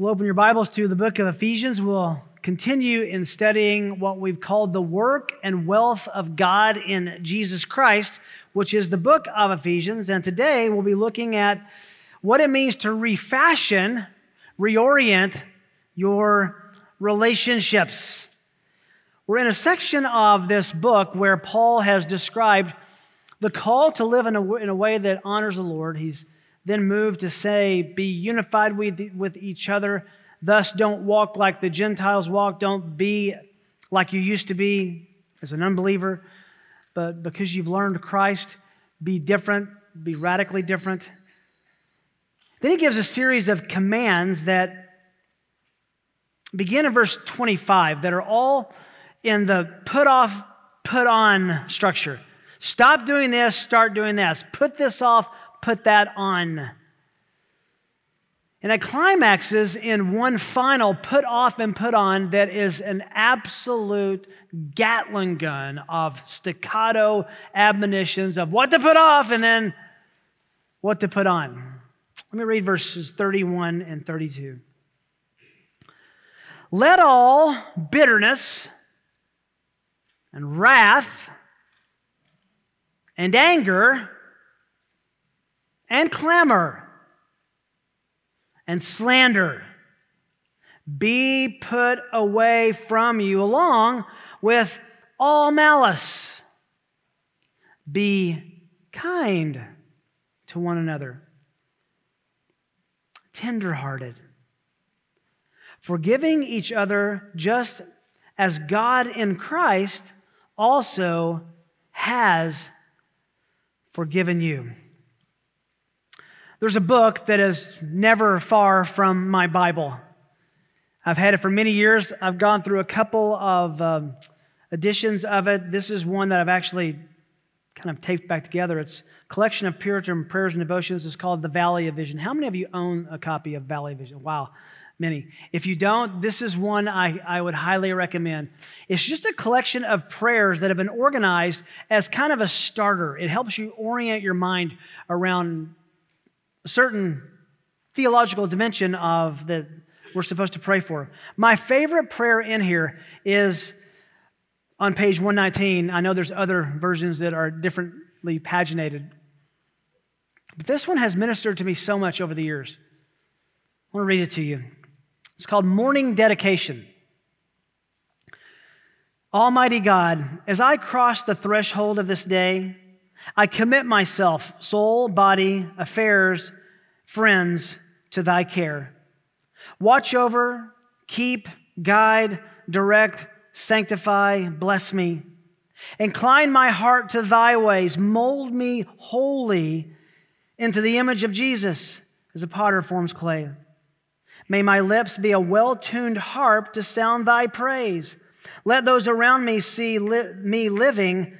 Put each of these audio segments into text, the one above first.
We'll open your Bibles to the book of Ephesians. We'll continue in studying what we've called the work and wealth of God in Jesus Christ, which is the book of Ephesians. And today we'll be looking at what it means to refashion, reorient your relationships. We're in a section of this book where Paul has described the call to live in a, in a way that honors the Lord. He's then moved to say, Be unified with, with each other. Thus, don't walk like the Gentiles walk. Don't be like you used to be as an unbeliever. But because you've learned Christ, be different, be radically different. Then he gives a series of commands that begin in verse 25 that are all in the put off, put on structure. Stop doing this, start doing this. Put this off, put that on. And it climaxes in one final put off and put on that is an absolute Gatling gun of staccato admonitions of what to put off and then what to put on. Let me read verses 31 and 32. Let all bitterness and wrath and anger and clamor and slander be put away from you along with all malice. Be kind to one another, tenderhearted, forgiving each other just as God in Christ also has forgiven you. There's a book that is never far from my Bible. I've had it for many years. I've gone through a couple of um, editions of it. This is one that I've actually kind of taped back together. It's a collection of Puritan prayers and devotions. It's called The Valley of Vision. How many of you own a copy of Valley of Vision? Wow, many. If you don't, this is one I, I would highly recommend. It's just a collection of prayers that have been organized as kind of a starter. It helps you orient your mind around certain theological dimension of that we're supposed to pray for. My favorite prayer in here is on page 119. I know there's other versions that are differently paginated. But this one has ministered to me so much over the years. I want to read it to you. It's called Morning Dedication. Almighty God, as I cross the threshold of this day, I commit myself, soul, body, affairs, friends, to thy care. Watch over, keep, guide, direct, sanctify, bless me. Incline my heart to thy ways. Mold me wholly into the image of Jesus as a potter forms clay. May my lips be a well tuned harp to sound thy praise. Let those around me see li- me living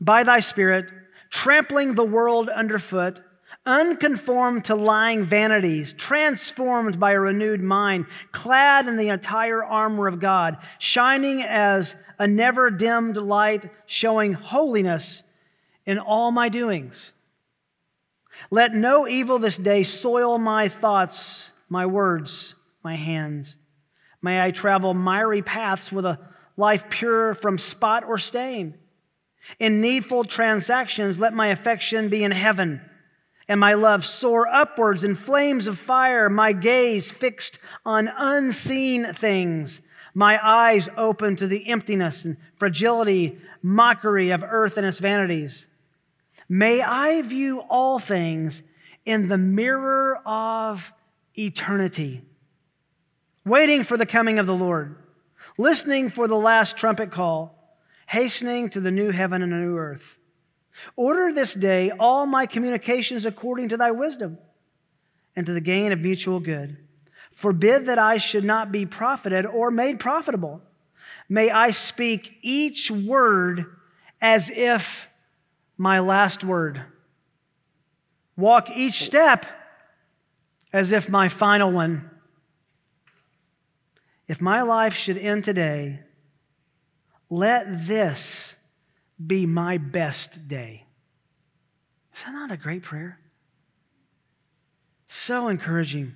by thy Spirit, trampling the world underfoot unconformed to lying vanities, transformed by a renewed mind, clad in the entire armor of God, shining as a never dimmed light, showing holiness in all my doings. Let no evil this day soil my thoughts, my words, my hands. May I travel miry paths with a life pure from spot or stain. In needful transactions, let my affection be in heaven and my love soar upwards in flames of fire, my gaze fixed on unseen things, my eyes open to the emptiness and fragility, mockery of earth and its vanities. May I view all things in the mirror of eternity, waiting for the coming of the Lord, listening for the last trumpet call, hastening to the new heaven and a new earth Order this day all my communications according to thy wisdom and to the gain of mutual good. Forbid that I should not be profited or made profitable. May I speak each word as if my last word. Walk each step as if my final one. If my life should end today, let this be my best day. Is that not a great prayer? So encouraging.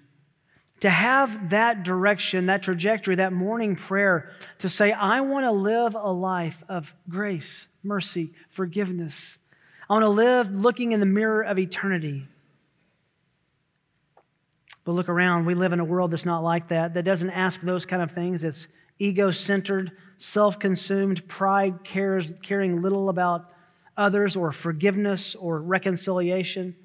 to have that direction, that trajectory, that morning prayer to say, I want to live a life of grace, mercy, forgiveness. I want to live looking in the mirror of eternity. But look around. We live in a world that's not like that, that doesn't ask those kind of things. It's ego centered, self consumed, pride cares, caring little about others or forgiveness or reconciliation.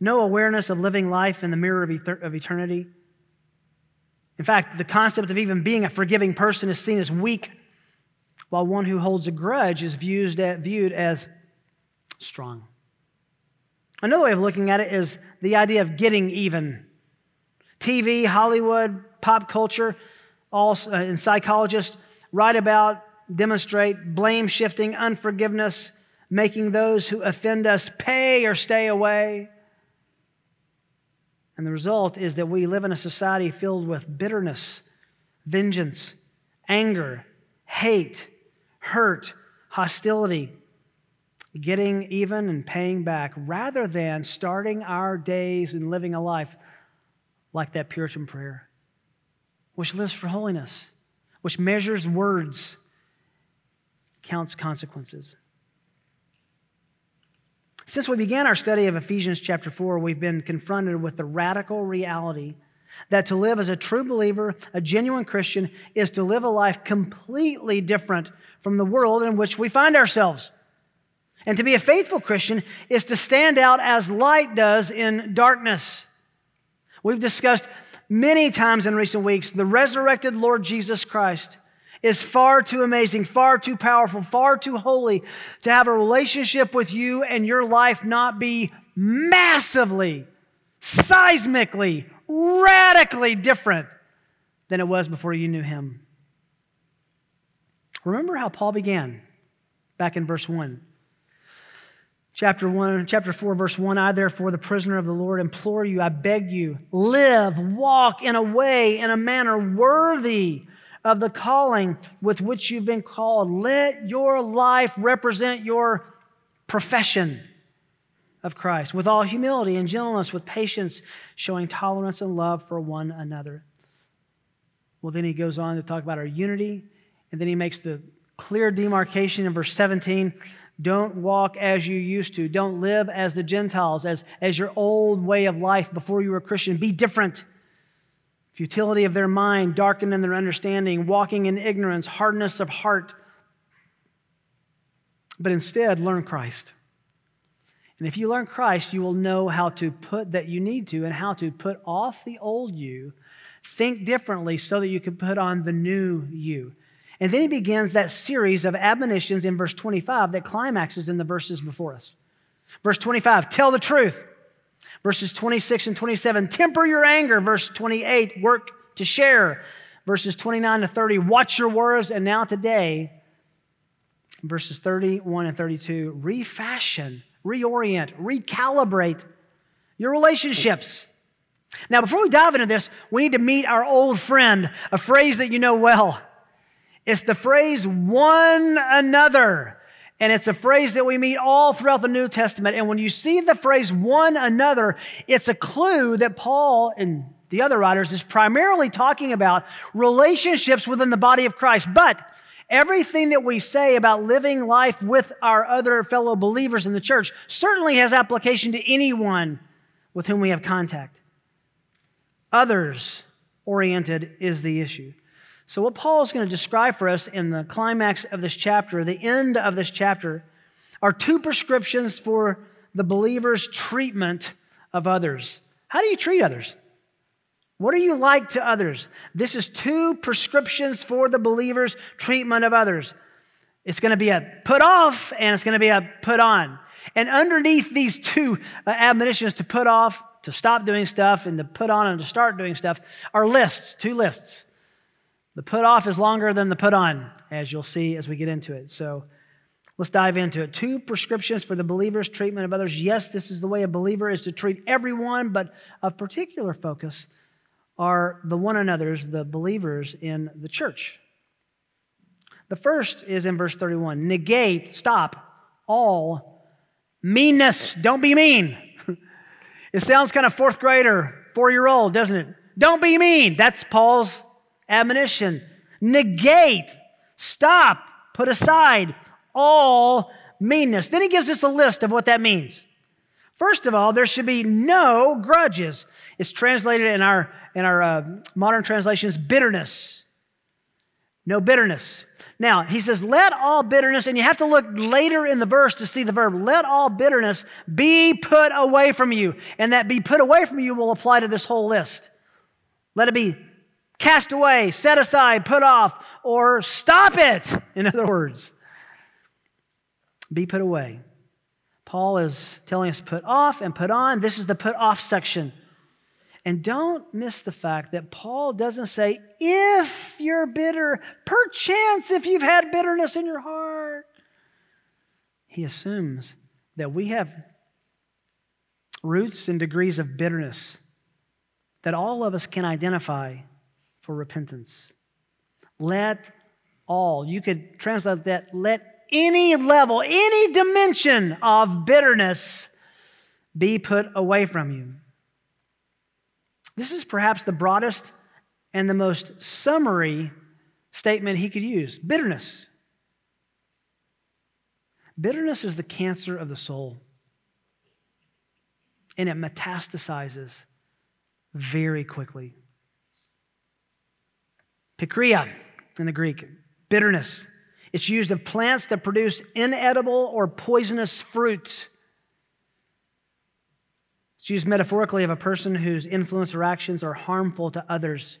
No awareness of living life in the mirror of, eternity. In fact, the concept of even being a forgiving person is seen as weak, while one who holds a grudge is viewed as strong. Another way of looking at it is the idea of getting even. TV, Hollywood, pop culture, all uh, and psychologists write about, demonstrate blame shifting, unforgiveness, making those who offend us pay or stay away. And the result is that we live in a society filled with bitterness, vengeance, anger, hate, hurt, hostility, getting even and paying back, rather than starting our days and living a life like that Puritan prayer, which lives for holiness, which measures words, counts consequences. Since we began our study of Ephesians chapter 4, we've been confronted with the radical reality that to live as a true believer, a genuine Christian, is to live a life completely different from the world in which we find ourselves. And to be a faithful Christian is to stand out as light does in darkness. We've discussed many times in recent weeks the resurrected Lord Jesus Christ is far too amazing, far too powerful, far too holy to have a relationship with you and your life not be massively, seismically, radically different than it was before you knew him. Remember how Paul began back in verse 1. Chapter 1, chapter 4, verse 1 I, therefore, the prisoner of the Lord, implore you, I beg you, live, walk in a way, in a manner worthy of the calling with which you've been called. Let your life represent your profession of Christ with all humility and gentleness, with patience, showing tolerance and love for one another. Well, then he goes on to talk about our unity, and then he makes the clear demarcation in verse 17 don't walk as you used to. Don't live as the Gentiles, as, as your old way of life before you were a Christian. Be different. Futility of their mind, darkened in their understanding, walking in ignorance, hardness of heart. But instead, learn Christ. And if you learn Christ, you will know how to put that you need to and how to put off the old you, think differently so that you can put on the new you. And then he begins that series of admonitions in verse 25 that climaxes in the verses before us. Verse 25, tell the truth. Verses 26 and 27, temper your anger. Verse 28, work to share. Verses 29 to 30, watch your words. And now today, verses 31 and 32, refashion, reorient, recalibrate your relationships. Now, before we dive into this, we need to meet our old friend, a phrase that you know well. It's the phrase one another. And it's a phrase that we meet all throughout the New Testament. And when you see the phrase one another, it's a clue that Paul and the other writers is primarily talking about relationships within the body of Christ. But everything that we say about living life with our other fellow believers in the church certainly has application to anyone with whom we have contact. Others oriented is the issue. So, what Paul is going to describe for us in the climax of this chapter, the end of this chapter, are two prescriptions for the believer's treatment of others. How do you treat others? What are you like to others? This is two prescriptions for the believer's treatment of others. It's going to be a put off and it's going to be a put on. And underneath these two uh, admonitions to put off, to stop doing stuff, and to put on and to start doing stuff are lists, two lists. The put off is longer than the put on, as you'll see as we get into it. So let's dive into it. Two prescriptions for the believer's treatment of others. Yes, this is the way a believer is to treat everyone, but of particular focus are the one another's, the believers in the church. The first is in verse 31 negate, stop all meanness. Don't be mean. it sounds kind of fourth grader four year old, doesn't it? Don't be mean. That's Paul's admonition. Negate, stop, put aside all meanness. Then he gives us a list of what that means. First of all, there should be no grudges. It's translated in our, in our uh, modern translations bitterness. No bitterness. Now, he says, let all bitterness, and you have to look later in the verse to see the verb, let all bitterness be put away from you. And that be put away from you will apply to this whole list. Let it be cast away, set aside, put off, or stop it, in other words. Be put away. Paul is telling us put off and put on. This is the put off section. And don't miss the fact that Paul doesn't say, if you're bitter, perchance if you've had bitterness in your heart. He assumes that we have roots and degrees of bitterness that all of us can identify for repentance. Let all, you could translate that, let any level, any dimension of bitterness be put away from you. This is perhaps the broadest and the most summary statement he could use bitterness. Bitterness is the cancer of the soul, and it metastasizes very quickly. Pikria in the Greek, bitterness. It's used of plants that produce inedible or poisonous fruit. It's used metaphorically of a person whose influence or actions are harmful to others.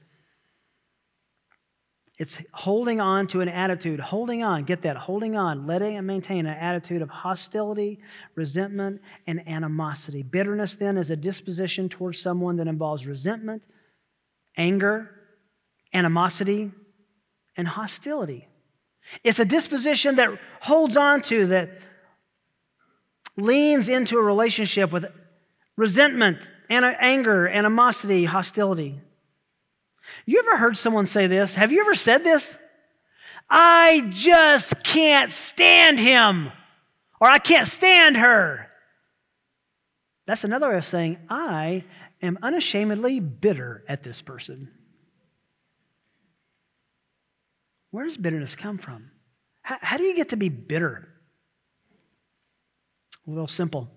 It's holding on to an attitude, holding on, get that, holding on, letting and maintain an attitude of hostility, resentment, and animosity. Bitterness, then, is a disposition towards someone that involves resentment, anger, animosity, and hostility. It's a disposition that holds on to, that leans into a relationship with resentment, and anger, animosity, hostility. You ever heard someone say this? Have you ever said this? I just can't stand him, or I can't stand her. That's another way of saying, I am unashamedly bitter at this person. Where does bitterness come from? How, how do you get to be bitter? Well, simple.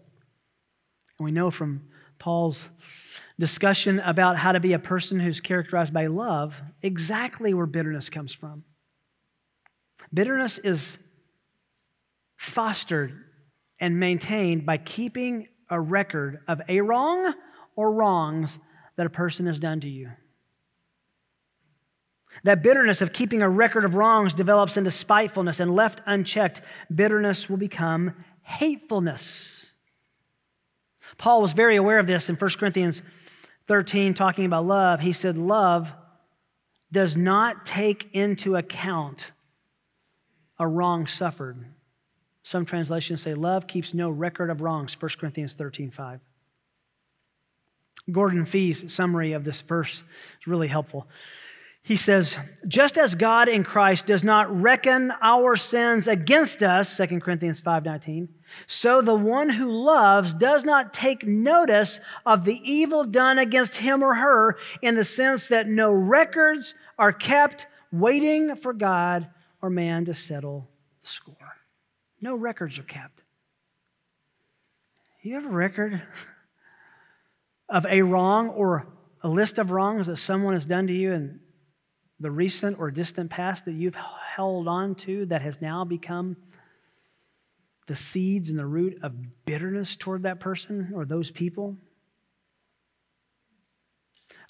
And we know from Paul's discussion about how to be a person who's characterized by love exactly where bitterness comes from. Bitterness is fostered and maintained by keeping a record of a wrong or wrongs that a person has done to you. That bitterness of keeping a record of wrongs develops into spitefulness, and left unchecked, bitterness will become hatefulness. Paul was very aware of this in 1 Corinthians 13, talking about love. He said, Love does not take into account a wrong suffered. Some translations say, Love keeps no record of wrongs, 1 Corinthians 13, 5. Gordon Fee's summary of this verse is really helpful. He says, just as God in Christ does not reckon our sins against us, 2 Corinthians 5:19, so the one who loves does not take notice of the evil done against him or her in the sense that no records are kept waiting for God or man to settle the score. No records are kept. You have a record of a wrong or a list of wrongs that someone has done to you and the recent or distant past that you've held on to that has now become the seeds and the root of bitterness toward that person or those people?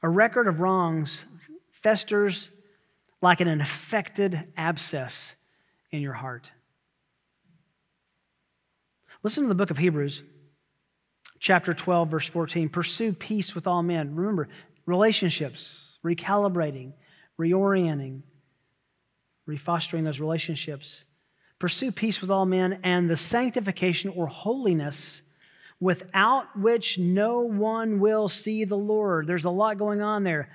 A record of wrongs festers like an infected abscess in your heart. Listen to the book of Hebrews, chapter 12, verse 14. Pursue peace with all men. Remember, relationships, recalibrating, reorienting, refostering those relationships. Pursue peace with all men and the sanctification or holiness without which no one will see the Lord. There's a lot going on there.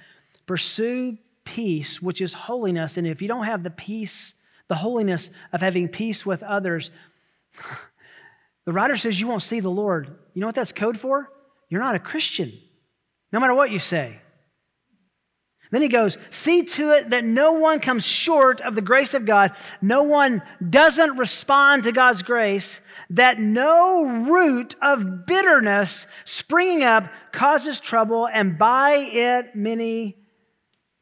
Pursue peace, which is holiness. And if you don't have the peace, the holiness of having peace with others, the writer says you won't see the Lord. You know what that's code for? You're not a Christian. no matter what you say. Then he goes, See to it that no one comes short of the grace of God, no one doesn't respond to God's grace, that no root of bitterness springing up causes trouble, and by it many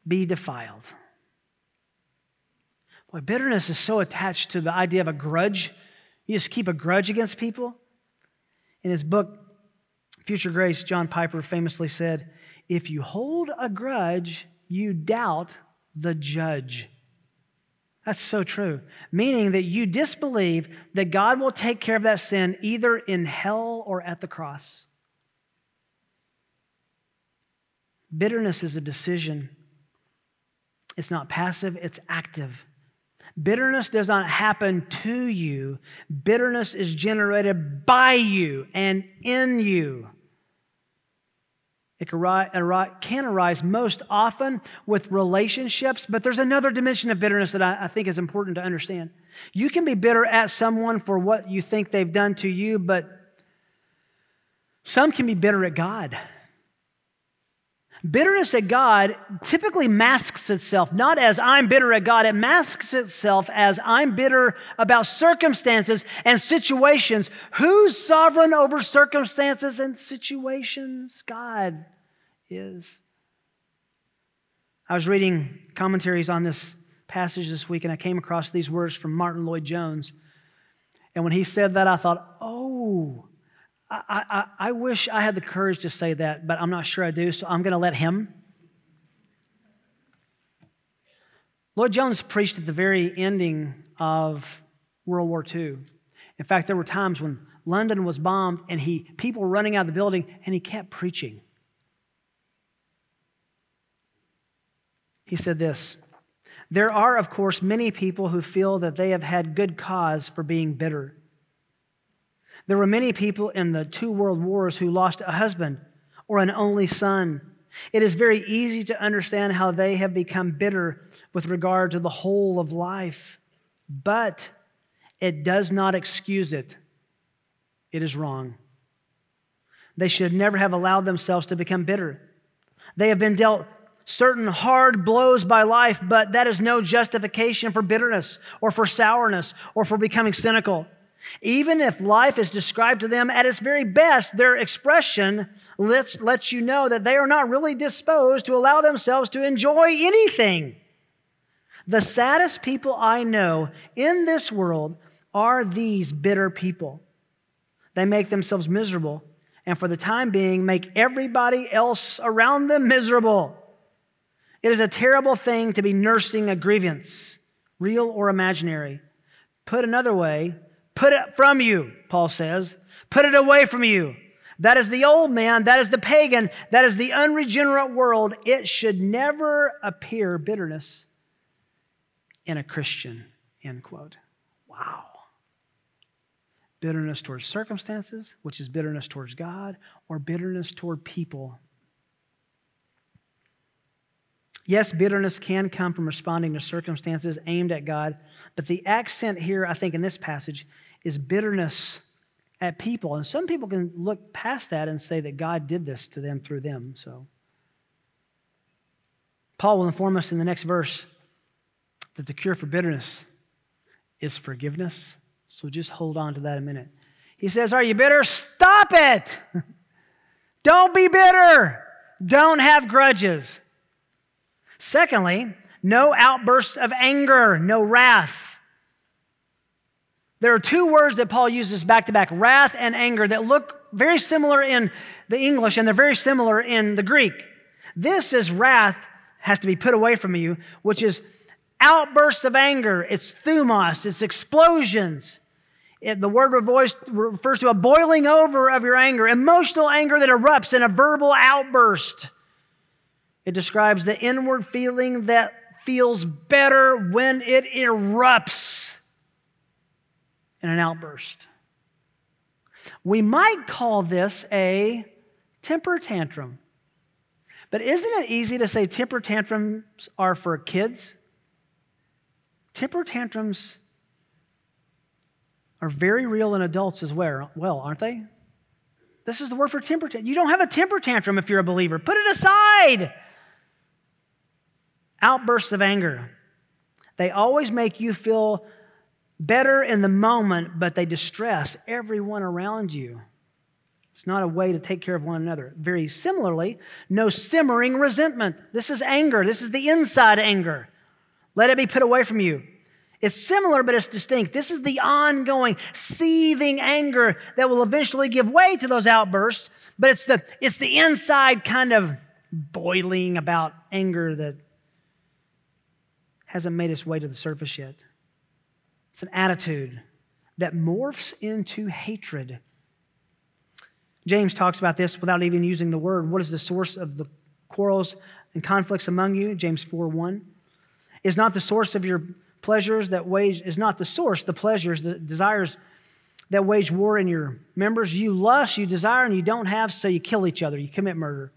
be defiled. Boy, bitterness is so attached to the idea of a grudge. You just keep a grudge against people. In his book, Future Grace, John Piper famously said, If you hold a grudge, you doubt the judge. That's so true. Meaning that you disbelieve that God will take care of that sin either in hell or at the cross. Bitterness is a decision, it's not passive, it's active. Bitterness does not happen to you, bitterness is generated by you and in you. It can arise most often with relationships, but there's another dimension of bitterness that I think is important to understand. You can be bitter at someone for what you think they've done to you, but some can be bitter at God. Bitterness at God typically masks itself not as I'm bitter at God, it masks itself as I'm bitter about circumstances and situations. Who's sovereign over circumstances and situations? God is. I was reading commentaries on this passage this week and I came across these words from Martyn Lloyd-Jones. And when he said that, I thought, oh, I, I, I wish I had the courage to say that, but I'm not sure I do, so I'm going to let him. Lloyd-Jones preached at the very ending of World War II. In fact, there were times when London was bombed and he people were running out of the building and he kept preaching. He said this There are, of course, many people who feel that they have had good cause for being bitter. There were many people in the two world wars who lost a husband or an only son. It is very easy to understand how they have become bitter with regard to the whole of life, but it does not excuse it. It is wrong. They should never have allowed themselves to become bitter. They have been dealt certain hard blows by life, but that is no justification for bitterness or for sourness or for becoming cynical. Even if life is described to them at its very best, their expression lets, lets you know that they are not really disposed to allow themselves to enjoy anything. The saddest people I know in this world are these bitter people. They make themselves miserable, and for the time being, make everybody else around them miserable. It is a terrible thing to be nursing a grievance, real or imaginary. Put another way, Put it from you, Paul says. Put it away from you. That is the old man. That is the pagan. That is the unregenerate world. It should never appear bitterness in a Christian. End quote. Wow. Bitterness towards circumstances, which is bitterness towards God, or bitterness toward people. Yes, bitterness can come from responding to circumstances aimed at God, but the accent here, I think, in this passage is bitterness at people. And some people can look past that and say that God did this to them through them. So, Paul will inform us in the next verse that the cure for bitterness is forgiveness. So, just hold on to that a minute. He says, Are you bitter? Stop it! Don't be bitter. Don't have grudges. Secondly, no outbursts of anger, no wrath. There are two words that Paul uses back to back wrath and anger that look very similar in the English and they're very similar in the Greek. This is wrath has to be put away from you, which is outbursts of anger. It's thumos, it's explosions. It, the word refers to a boiling over of your anger, emotional anger that erupts in a verbal outburst. It describes the inward feeling that feels better when it erupts an outburst. We might call this a temper tantrum. But isn't it easy to say temper tantrums are for kids? Temper tantrums are very real in adults as well, aren't they? This is the word for temper tantrum. You don't have a temper tantrum if you're a believer. Put it aside. Outbursts of anger. They always make you feel better in the moment, but they distress everyone around you. It's not a way to take care of one another. Very similarly, no simmering resentment. This is anger. This is the inside anger. Let it be put away from you. It's similar, but it's distinct. This is the ongoing, seething anger that will eventually give way to those outbursts, but it's the, it's the inside kind of boiling about anger that hasn't made its way to the surface yet. It's an attitude that morphs into hatred James talks about this without even using the word. What is the source of the quarrels and conflicts among you? James 4 1. Is not the source of your pleasures that wage, is not the source, the pleasures, the desires that wage war in your members. You lust, you desire, and you don't have, so you kill each other. You commit murder.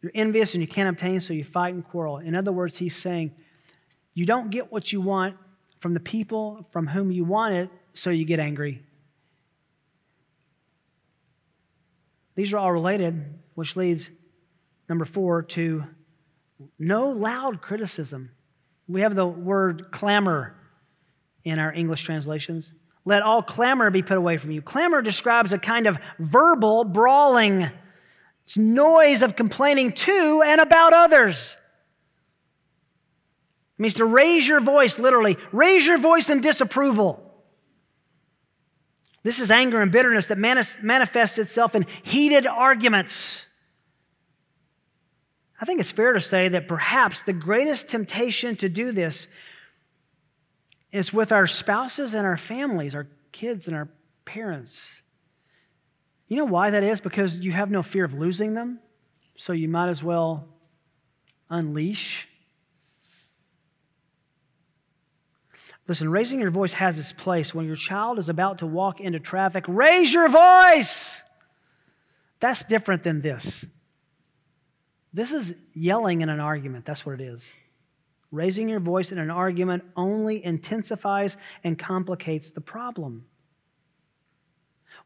You're envious and you can't obtain, so you fight and quarrel. In other words, he's saying, you don't get what you want from the people from whom you want it, so you get angry. These are all related, which leads, number four, to no loud criticism. We have the word clamor in our English translations. Let all clamor be put away from you. Clamor describes a kind of verbal brawling. It's noise of complaining to and about others. It means to raise your voice, literally, raise your voice in disapproval. This is anger and bitterness that manifests itself in heated arguments. I think it's fair to say that perhaps the greatest temptation to do this is with our spouses and our families, our kids and our parents. You know why that is? Because you have no fear of losing them, so you might as well unleash Listen, raising your voice has its place. When your child is about to walk into traffic, raise your voice. That's different than this. This is yelling in an argument. That's what it is. Raising your voice in an argument only intensifies and complicates the problem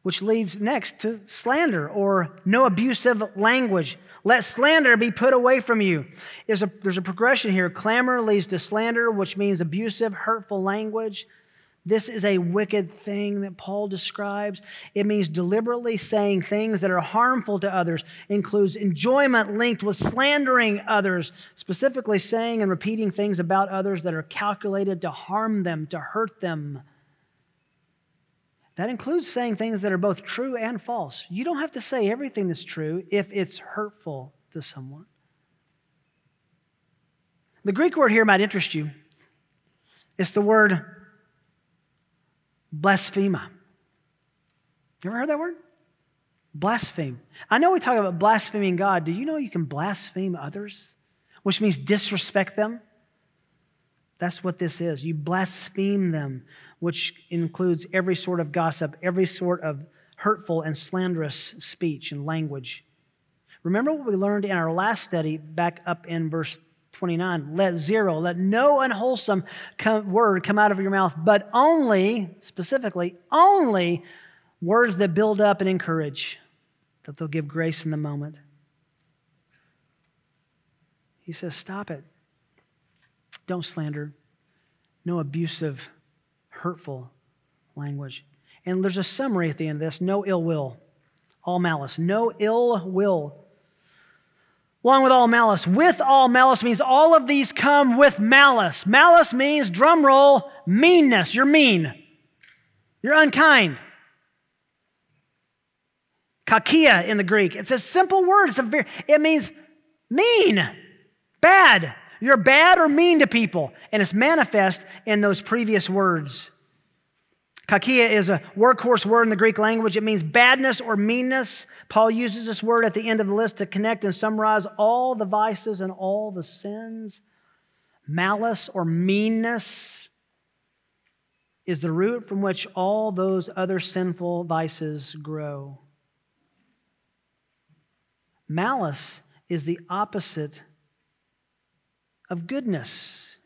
which leads next to slander or no abusive language. Let slander be put away from you. There's a, there's a progression here. Clamor leads to slander, which means abusive, hurtful language. This is a wicked thing that Paul describes. It means deliberately saying things that are harmful to others, includes enjoyment linked with slandering others, specifically saying and repeating things about others that are calculated to harm them, to hurt them. That includes saying things that are both true and false. You don't have to say everything that's true if it's hurtful to someone. The Greek word here might interest you. It's the word blasphema. You ever heard that word? Blaspheme. I know we talk about blaspheming God. Do you know you can blaspheme others? Which means disrespect them? That's what this is. You blaspheme them which includes every sort of gossip, every sort of hurtful and slanderous speech and language. Remember what we learned in our last study back up in verse 29 let zero let no unwholesome come, word come out of your mouth but only specifically only words that build up and encourage that they'll give grace in the moment. He says stop it. Don't slander. No abusive hurtful language. And there's a summary at the end of this no ill will, all malice, no ill will. Along with all malice. With all malice means all of these come with malice. Malice means, drum roll, meanness. You're mean. You're unkind. Kakia in the Greek. It's a simple word. It's a very, it means mean, bad. You're bad or mean to people, and it's manifest in those previous words. Kakia is a workhorse word in the Greek language. It means badness or meanness. Paul uses this word at the end of the list to connect and summarize all the vices and all the sins. Malice or meanness is the root from which all those other sinful vices grow. Malice is the opposite of goodness.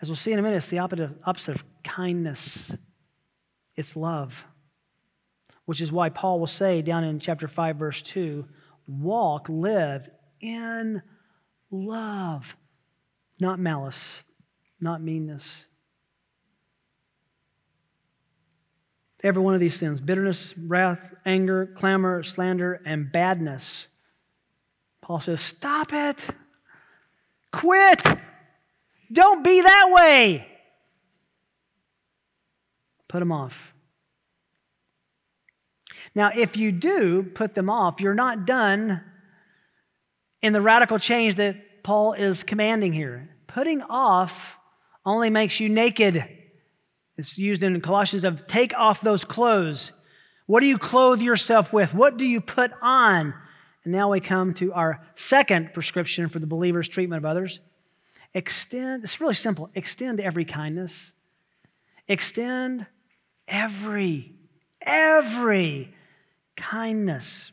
As we'll see in a minute, it's the opposite of kindness, it's love. which is why Paul will say down in chapter 5, verse 2 walk, live in love, not malice, not meanness. Every one of these sins bitterness, wrath, anger, clamor, slander, and badness. Paul says, Stop it. Quit. Don't be that way. Put them off. Now, if you do put them off, you're not done in the radical change that Paul is commanding here. Putting off only makes you naked. It's used in Colossians of take off those clothes. What do you clothe yourself with? What do you put on? And now we come to our second prescription for the believer's treatment of others. Extend, it's really simple. Extend every kindness. Extend every, every kindness.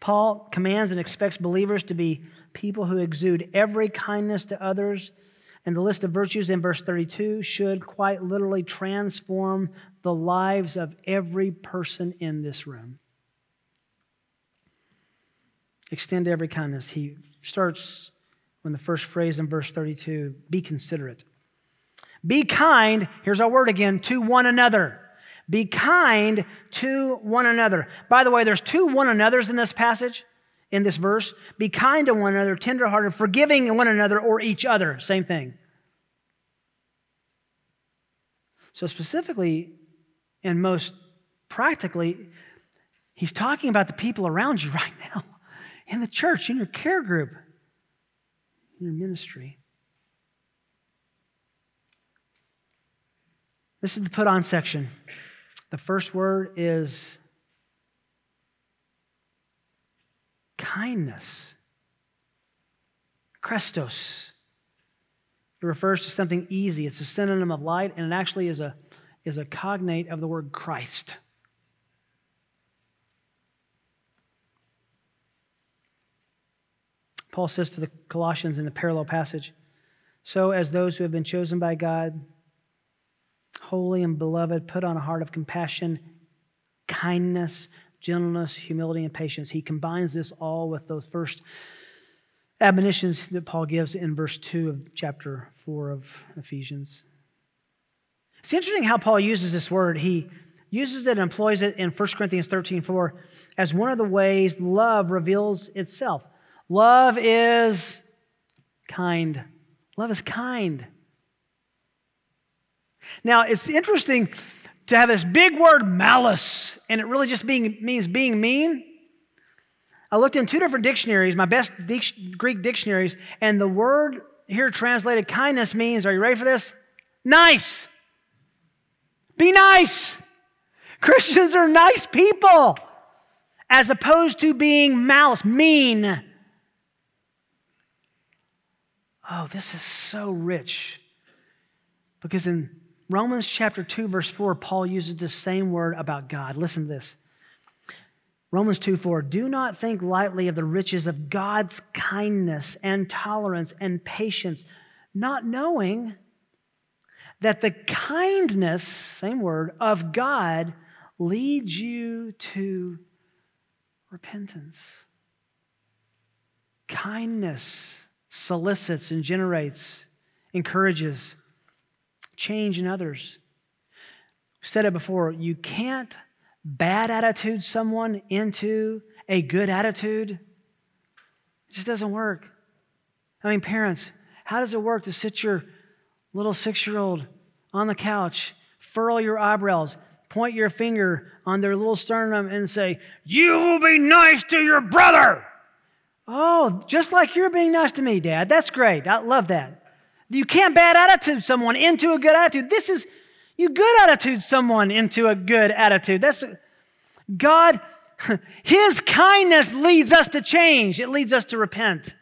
Paul commands and expects believers to be people who exude every kindness to others and the list of virtues in verse 32 should quite literally transform the lives of every person in this room. Extend every kindness. He starts when the first phrase in verse 32 be considerate. Be kind, here's our word again, to one another. Be kind to one another. By the way, there's two one another's in this passage in this verse. Be kind to one another, tenderhearted, forgiving one another or each other. Same thing. So, specifically, and most practically, he's talking about the people around you right now in the church, in your care group, in your ministry. This is the put on section. The first word is kindness. Chrestos. It refers to something easy. It's a synonym of light, and it actually is a, is a cognate of the word Christ. Paul says to the Colossians in the parallel passage So, as those who have been chosen by God, holy and beloved, put on a heart of compassion, kindness, gentleness, humility, and patience. He combines this all with those first admonitions that Paul gives in verse 2 of chapter 4 of Ephesians. It's interesting how Paul uses this word. He uses it and employs it in 1 Corinthians 13 4 as one of the ways love reveals itself. Love is kind. Love is kind. Now, it's interesting to have this big word malice, and it really just being, means being mean. I looked in two different dictionaries, my best Greek dictionaries, and the word here translated kindness means, are you ready for this? Nice. Be nice. Christians are nice people, as opposed to being malice, mean. Oh, this is so rich. Because in Romans chapter 2, verse 4, Paul uses the same word about God. Listen to this. Romans 2 4, do not think lightly of the riches of God's kindness and tolerance and patience, not knowing that the kindness, same word, of God leads you to repentance. Kindness solicits and generates, encourages change in others. I've said it before, you can't bad attitude someone into a good attitude. It just doesn't work. I mean, parents, how does it work to sit your little six year old on the couch, furl your eyebrows, point your finger on their little sternum, and say, You will be nice to your brother? Oh, just like you're being nice to me, Dad. That's great. I love that. You can't bad attitude someone into a good attitude. This is, you good attitude someone into a good attitude. That's God, His kindness leads us to change, it leads us to repent.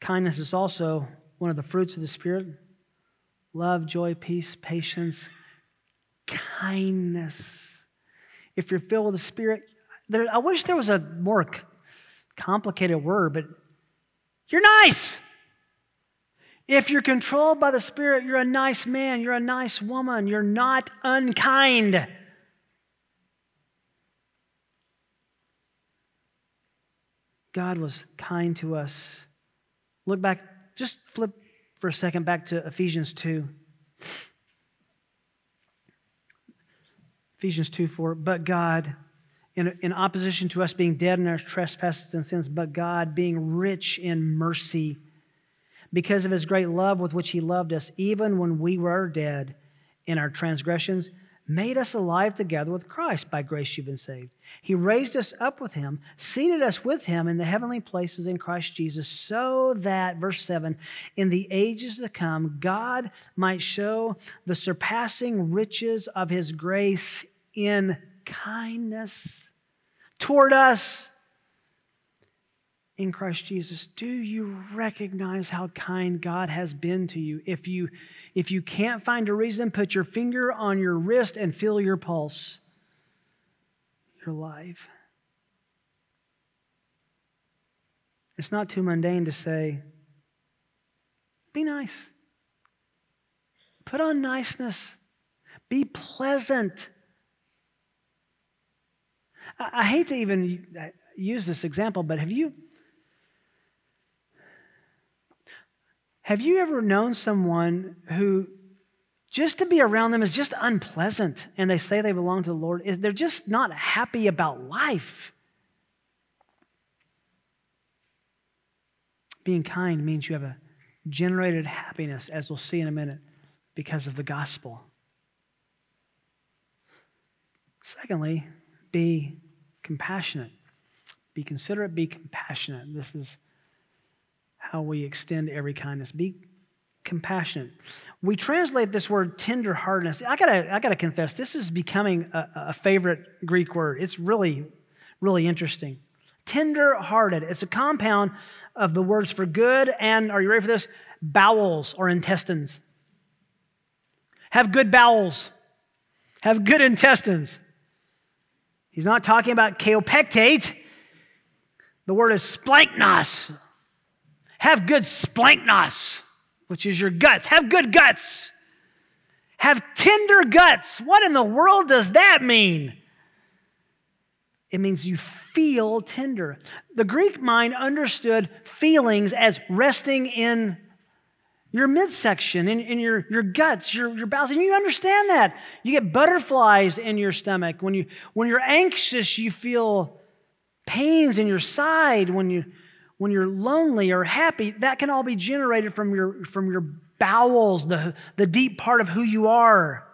Kindness is also one of the fruits of the Spirit love, joy, peace, patience, kindness. If you're filled with the Spirit, there, I wish there was a more complicated word, but you're nice. If you're controlled by the Spirit, you're a nice man, you're a nice woman, you're not unkind. God was kind to us. Look back, just flip for a second back to Ephesians 2. Ephesians 2 4. But God, in, in opposition to us being dead in our trespasses and sins, but God being rich in mercy, because of his great love with which he loved us, even when we were dead in our transgressions, made us alive together with Christ. By grace you've been saved. He raised us up with him, seated us with him in the heavenly places in Christ Jesus, so that, verse 7, in the ages to come, God might show the surpassing riches of his grace in kindness toward us in Christ Jesus. Do you recognize how kind God has been to you? If you if you can't find a reason, put your finger on your wrist and feel your pulse. You're alive. It's not too mundane to say, be nice. Put on niceness. Be pleasant. I, hate to even uh, use this example, but have you Have you ever known someone who just to be around them is just unpleasant and they say they belong to the Lord? They're just not happy about life. Being kind means you have a generated happiness, as we'll see in a minute, because of the gospel. Secondly, be compassionate. Be considerate, be compassionate. This is how we extend every kindness. Be compassionate. We translate this word tenderheartedness. I gotta, I gotta confess, this is becoming a, a favorite Greek word. It's really, really interesting. Tender-hearted. It's a compound of the words for good and, are you ready for this? Bowels or intestines. Have good bowels. Have good intestines. He's not talking about kaopectate. The word is splanchnos, have good splanchnos, which is your guts. Have good guts. Have tender guts. What in the world does that mean? It means you feel tender. The Greek mind understood feelings as resting in your midsection, and, in your, your guts, your, your bowels. And you understand that. You get butterflies in your stomach. When, you, when you're anxious, you feel pains in your side. When you, when you're lonely or happy, that can all be generated from your, from your bowels, the, the deep part of who you are.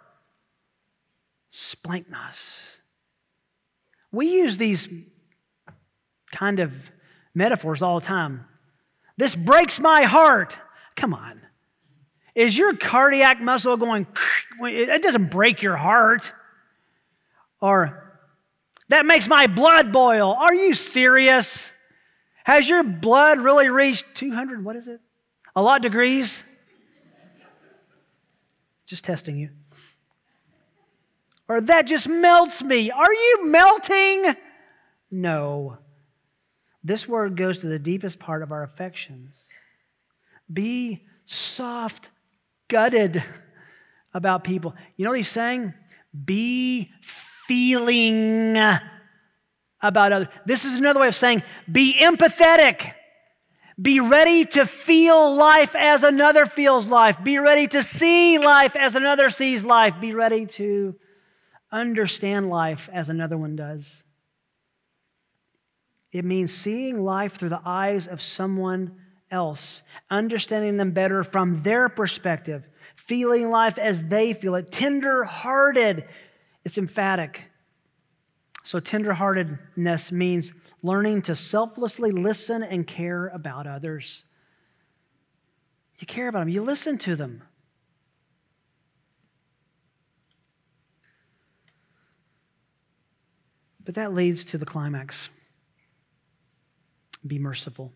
Splanchnos. We use these kind of metaphors all the time. This breaks my heart. Come on. Is your cardiac muscle going, it doesn't break your heart? Or, that makes my blood boil. Are you serious? Has your blood really reached 200, what is it? A lot degrees? Just testing you. Or that just melts me. Are you melting? No. This word goes to the deepest part of our affections. Be soft gutted about people. You know what he's saying? Be feeling about others. This is another way of saying be empathetic. Be ready to feel life as another feels life. Be ready to see life as another sees life. Be ready to understand life as another one does. It means seeing life through the eyes of someone else, understanding them better from their perspective, feeling life as they feel it, tender hearted. It's emphatic. So, tenderheartedness means learning to selflessly listen and care about others. You care about them, you listen to them. But that leads to the climax be merciful.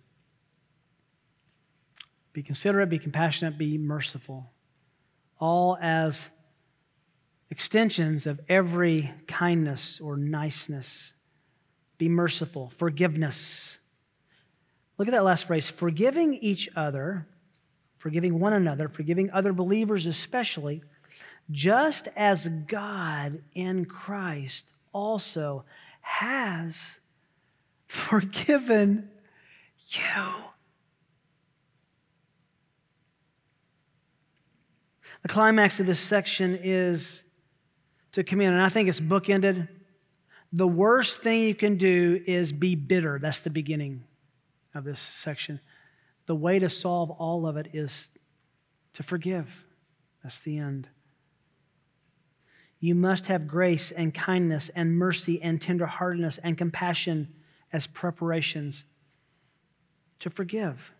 Be considerate, be compassionate, be merciful. All as extensions of every kindness or niceness. Be merciful, forgiveness. Look at that last phrase forgiving each other, forgiving one another, forgiving other believers especially, just as God in Christ also has forgiven you. The climax of this section is to communion, and I think it's bookended. The worst thing you can do is be bitter. That's the beginning of this section. The way to solve all of it is to forgive. That's the end. You must have grace and kindness and mercy and tenderheartedness and compassion as preparations to forgive.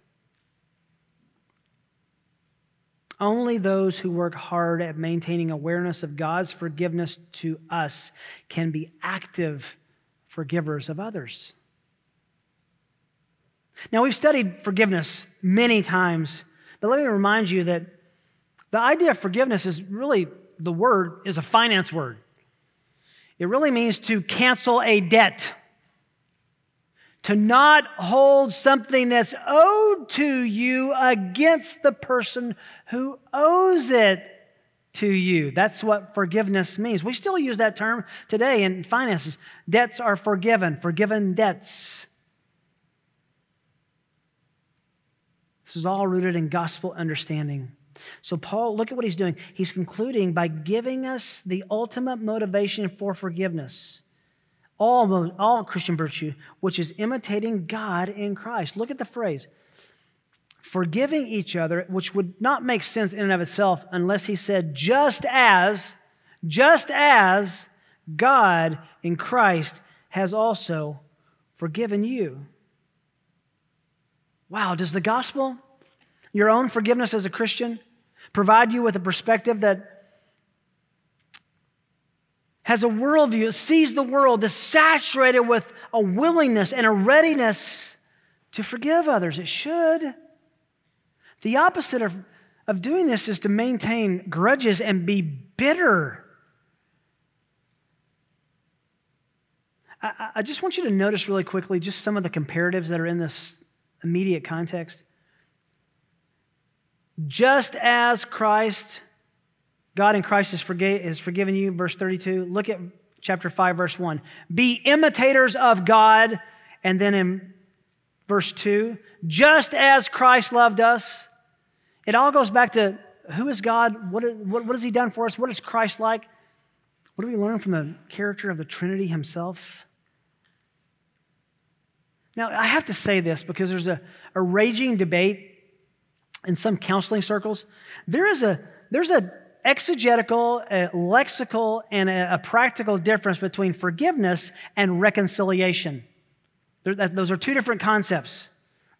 Only those who work hard at maintaining awareness of God's forgiveness to us can be active forgivers of others. Now, we've studied forgiveness many times, but let me remind you that the idea of forgiveness is really the word is a finance word. It really means to cancel a debt to not hold something that's owed to you against the person who owes it to you. That's what forgiveness means. We still use that term today in finances. Debts are forgiven, forgiven debts. This is all rooted in gospel understanding. So, Paul, look at what he's doing. He's concluding by giving us the ultimate motivation for forgiveness all, all Christian virtue, which is imitating God in Christ. Look at the phrase forgiving each other, which would not make sense in and of itself unless he said, just as, just as God in Christ has also forgiven you. Wow, does the gospel, your own forgiveness as a Christian, provide you with a perspective that has a worldview, sees the world, is saturated with a willingness and a readiness to forgive others. It should. The opposite of, of doing this is to maintain grudges and be bitter. I, I just want you to notice really quickly just some of the comparatives that are in this immediate context. Just as Christ God in Christ has, forgave, has forgiven you. Verse 32. Look at chapter 5, verse 1. Be imitators of God. And then in verse 2, just as Christ loved us. It all goes back to who is God? What, what, what has He done for us? What is Christ like? What do we learn from the character of the Trinity Himself? Now, I have to say this because there's a, a raging debate in some counseling circles. There is a, there's a exegetical, a lexical, and a, a practical difference between forgiveness and reconciliation. those are two different concepts.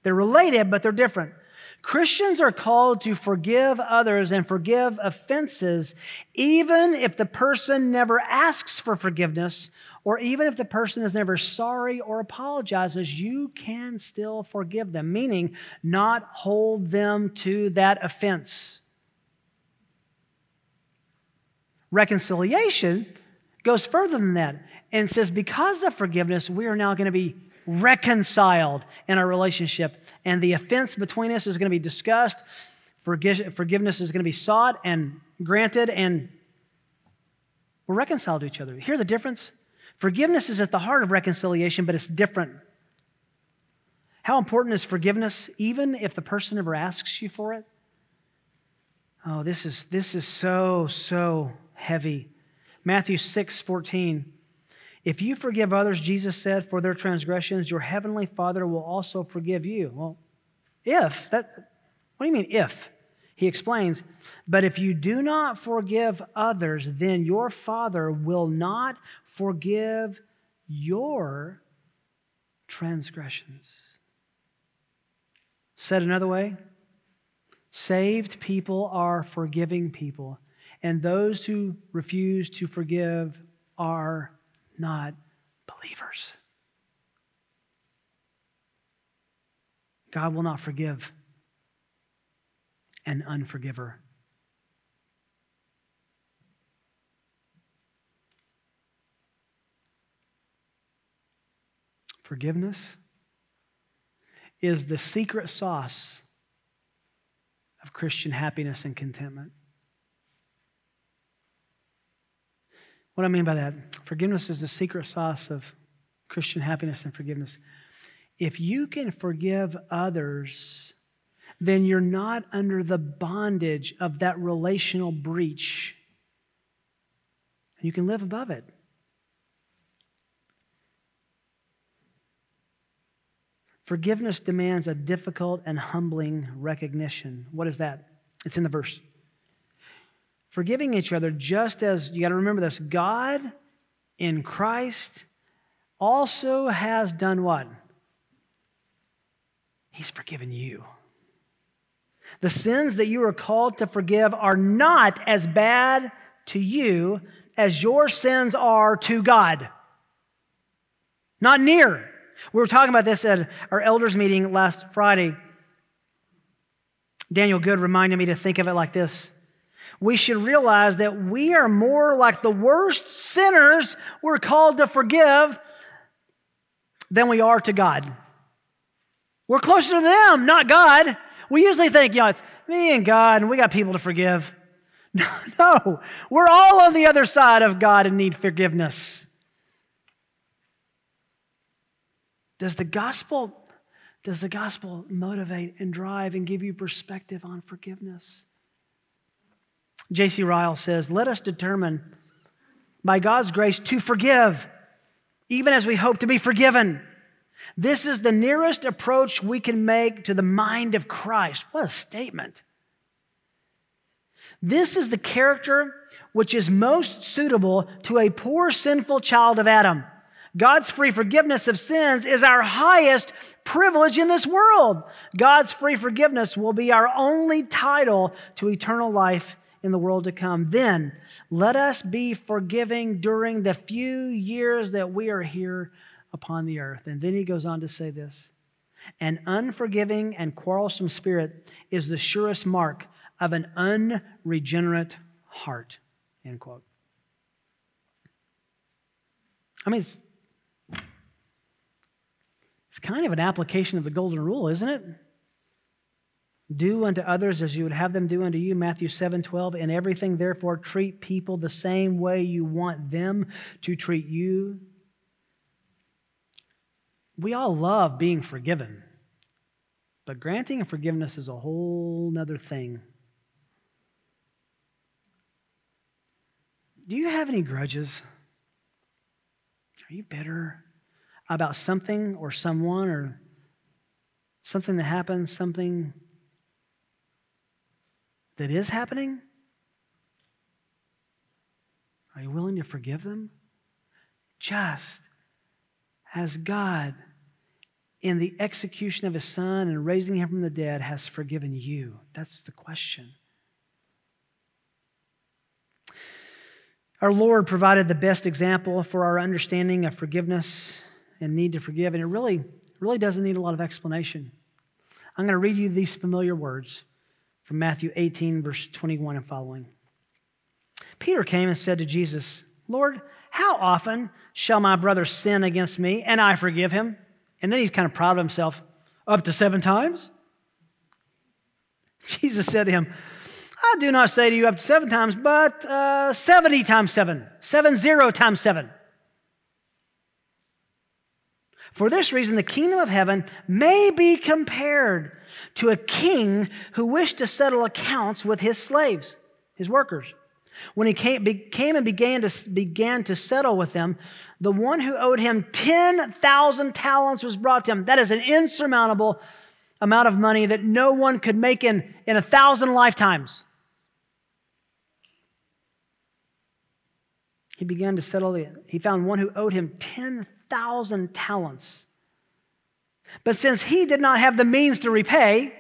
They're related, but they're different. Christians are called to forgive others and forgive offenses, even if the person never asks for forgiveness, or even if the person is never sorry or apologizes, you can still forgive them, meaning not hold them to that offense. Reconciliation goes further than that and says, because of forgiveness, we are now going to be reconciled in our relationship. And the offense between us is going to be discussed. Forgiveness is going to be sought and granted, and we're reconciled to each other. Hear the difference? Forgiveness is at the heart of reconciliation, but it's different. How important is forgiveness, even if the person never asks you for it? Oh, this is, this is so, so heavy. Matthew 6 14. If you forgive others, Jesus said, for their transgressions, your heavenly Father will also forgive you. Well, if, that, what do you mean if? He explains, but if you do not forgive others, then your Father will not forgive your transgressions. Said another way, saved people are forgiving people and those who refuse to forgive are not believers. God will not forgive an unforgiver. Forgiveness is the secret sauce of Christian happiness and contentment. What do I mean by that, forgiveness is the secret sauce of Christian happiness and forgiveness. If you can forgive others, then you're not under the bondage of that relational breach. And you can live above it. Forgiveness demands a difficult and humbling recognition. What is that? It's in the verse. Forgiving each other, just as you got to remember this God in Christ also has done what? He's forgiven you. The sins that you are called to forgive are not as bad to you as your sins are to God. Not near. We were talking about this at our elders meeting last Friday. Daniel Good reminded me to think of it like this. We should realize that we are more like the worst sinners we're called to forgive than we are to God. We're closer to them, not God. We usually think, you know, it's me and God, and we got people to forgive. No, we're all on the other side of God and need forgiveness. Does the gospel does the gospel motivate and drive and give you perspective on forgiveness? J.C. Ryle says, Let us determine by God's grace to forgive, even as we hope to be forgiven. This is the nearest approach we can make to the mind of Christ. What a statement. This is the character which is most suitable to a poor, sinful child of Adam. God's free forgiveness of sins is our highest privilege in this world. God's free forgiveness will be our only title to eternal life in the world to come. Then let us be forgiving during the few years that we are here upon the earth. And then he goes on to say this An unforgiving and quarrelsome spirit is the surest mark of an unregenerate heart. End quote. I mean, it's it's kind of an application of the golden rule, isn't it? Do unto others as you would have them do unto you, Matthew 7 12. In everything, therefore, treat people the same way you want them to treat you. We all love being forgiven, but granting forgiveness is a whole nother thing. Do you have any grudges? Are you bitter? about something or someone or something that happened, something that is happening? Are you willing to forgive them? Just as God, in the execution of his son and raising him from the dead, has forgiven you. That's the question. Our Lord provided the best example for our understanding of forgiveness and need to forgive. And it really, really doesn't need a lot of explanation. I'm going to read you these familiar words from Matthew 18, verse 21 and following. Peter came and said to Jesus, Lord, how often shall my brother sin against me and I forgive him? And then he's kind of proud of himself. Up to seven times? Jesus said to him, I do not say to you up to seven times, but uh, 70 times seven, seven zero times seven. For this reason, the kingdom of heaven may be compared to a king who wished to settle accounts with his slaves, his workers. When he came, came and began to, began to settle with them, the one who owed him 10,000 talents was brought to him. That is an insurmountable amount of money that no one could make in, in a thousand lifetimes. He began to settle, the, he found one who owed him 10,000 thousand talents. But since he did not have the means to repay,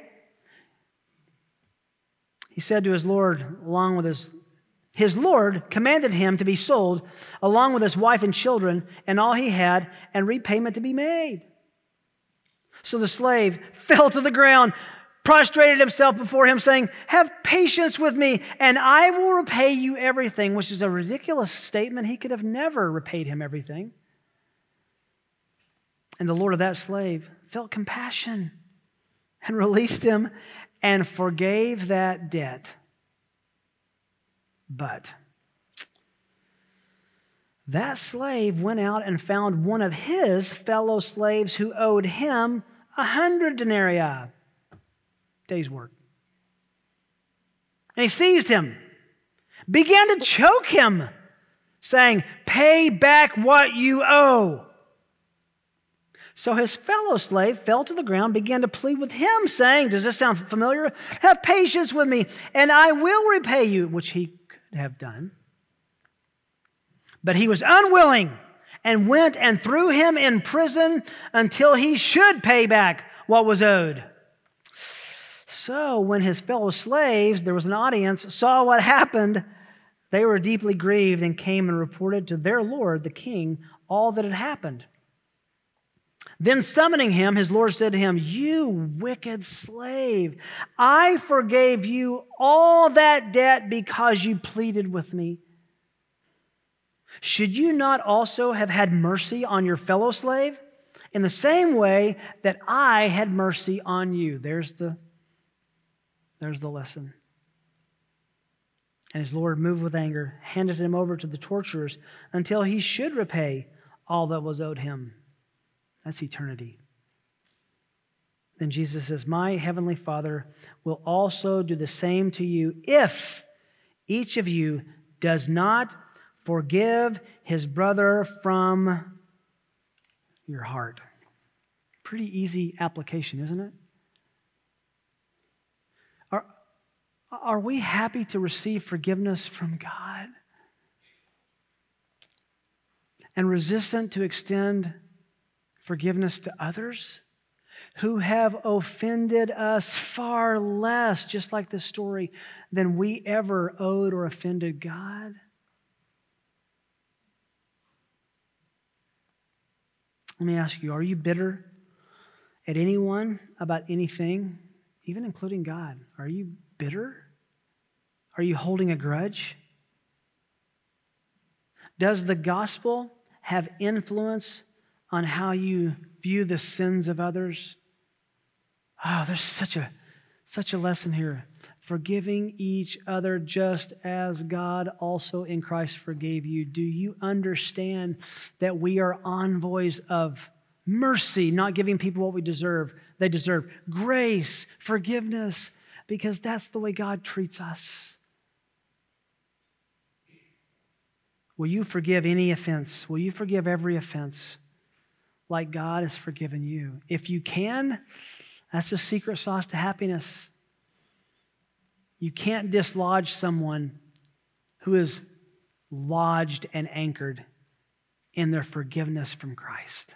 he said to his Lord, along with his his Lord commanded him to be sold along with his wife and children and all he had, and repayment to be made. So the slave fell to the ground, prostrated himself before him, saying, Have patience with me, and I will repay you everything, which is a ridiculous statement. He could have never repaid him everything. And the Lord of that slave felt compassion and released him and forgave that debt. But that slave went out and found one of his fellow slaves who owed him a hundred denarii, day's work. And he seized him, began to choke him, saying, Pay back what you owe. So his fellow slave fell to the ground, began to plead with him, saying, Does this sound familiar? Have patience with me, and I will repay you, which he could have done. But he was unwilling and went and threw him in prison until he should pay back what was owed. So when his fellow slaves, there was an audience, saw what happened, they were deeply grieved and came and reported to their Lord, the king, all that had happened. Then summoning him, his Lord said to him, You wicked slave, I forgave you all that debt because you pleaded with me. Should you not also have had mercy on your fellow slave in the same way that I had mercy on you? There's the, there's the lesson. And his Lord, moved with anger, handed him over to the torturers until he should repay all that was owed him. That's eternity. Then Jesus says, My heavenly Father will also do the same to you if each of you does not forgive his brother from your heart. Pretty easy application, isn't it? Are, are we happy to receive forgiveness from God? And resistant to extend forgiveness to others who have offended us far less, just like this story, than we ever owed or offended God? Let me ask you are you bitter at anyone about anything, even including God? Are you bitter? Are you holding a grudge? Does the gospel have influence on how you view the sins of others. Oh, there's such a such a lesson here. Forgiving each other just as God also in Christ forgave you. Do you understand that we are envoys of mercy, not giving people what we deserve? They deserve grace, forgiveness, because that's the way God treats us. Will you forgive any offense? Will you forgive every offense? Like God has forgiven you. If you can, that's the secret sauce to happiness. You can't dislodge someone who is lodged and anchored in their forgiveness from Christ.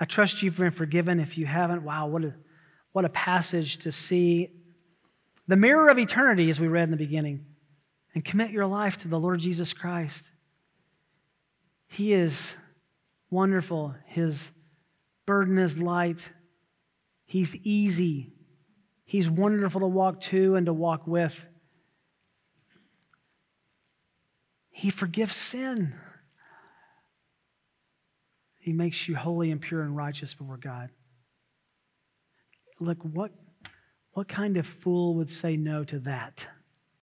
I trust you've been forgiven. If you haven't, wow, what a, what a passage to see. The mirror of eternity, as we read in the beginning, and commit your life to the Lord Jesus Christ. He is wonderful. His burden is light. He's easy. He's wonderful to walk to and to walk with. He forgives sin. He makes you holy and pure and righteous before God. Look, what, what kind of fool would say no to that?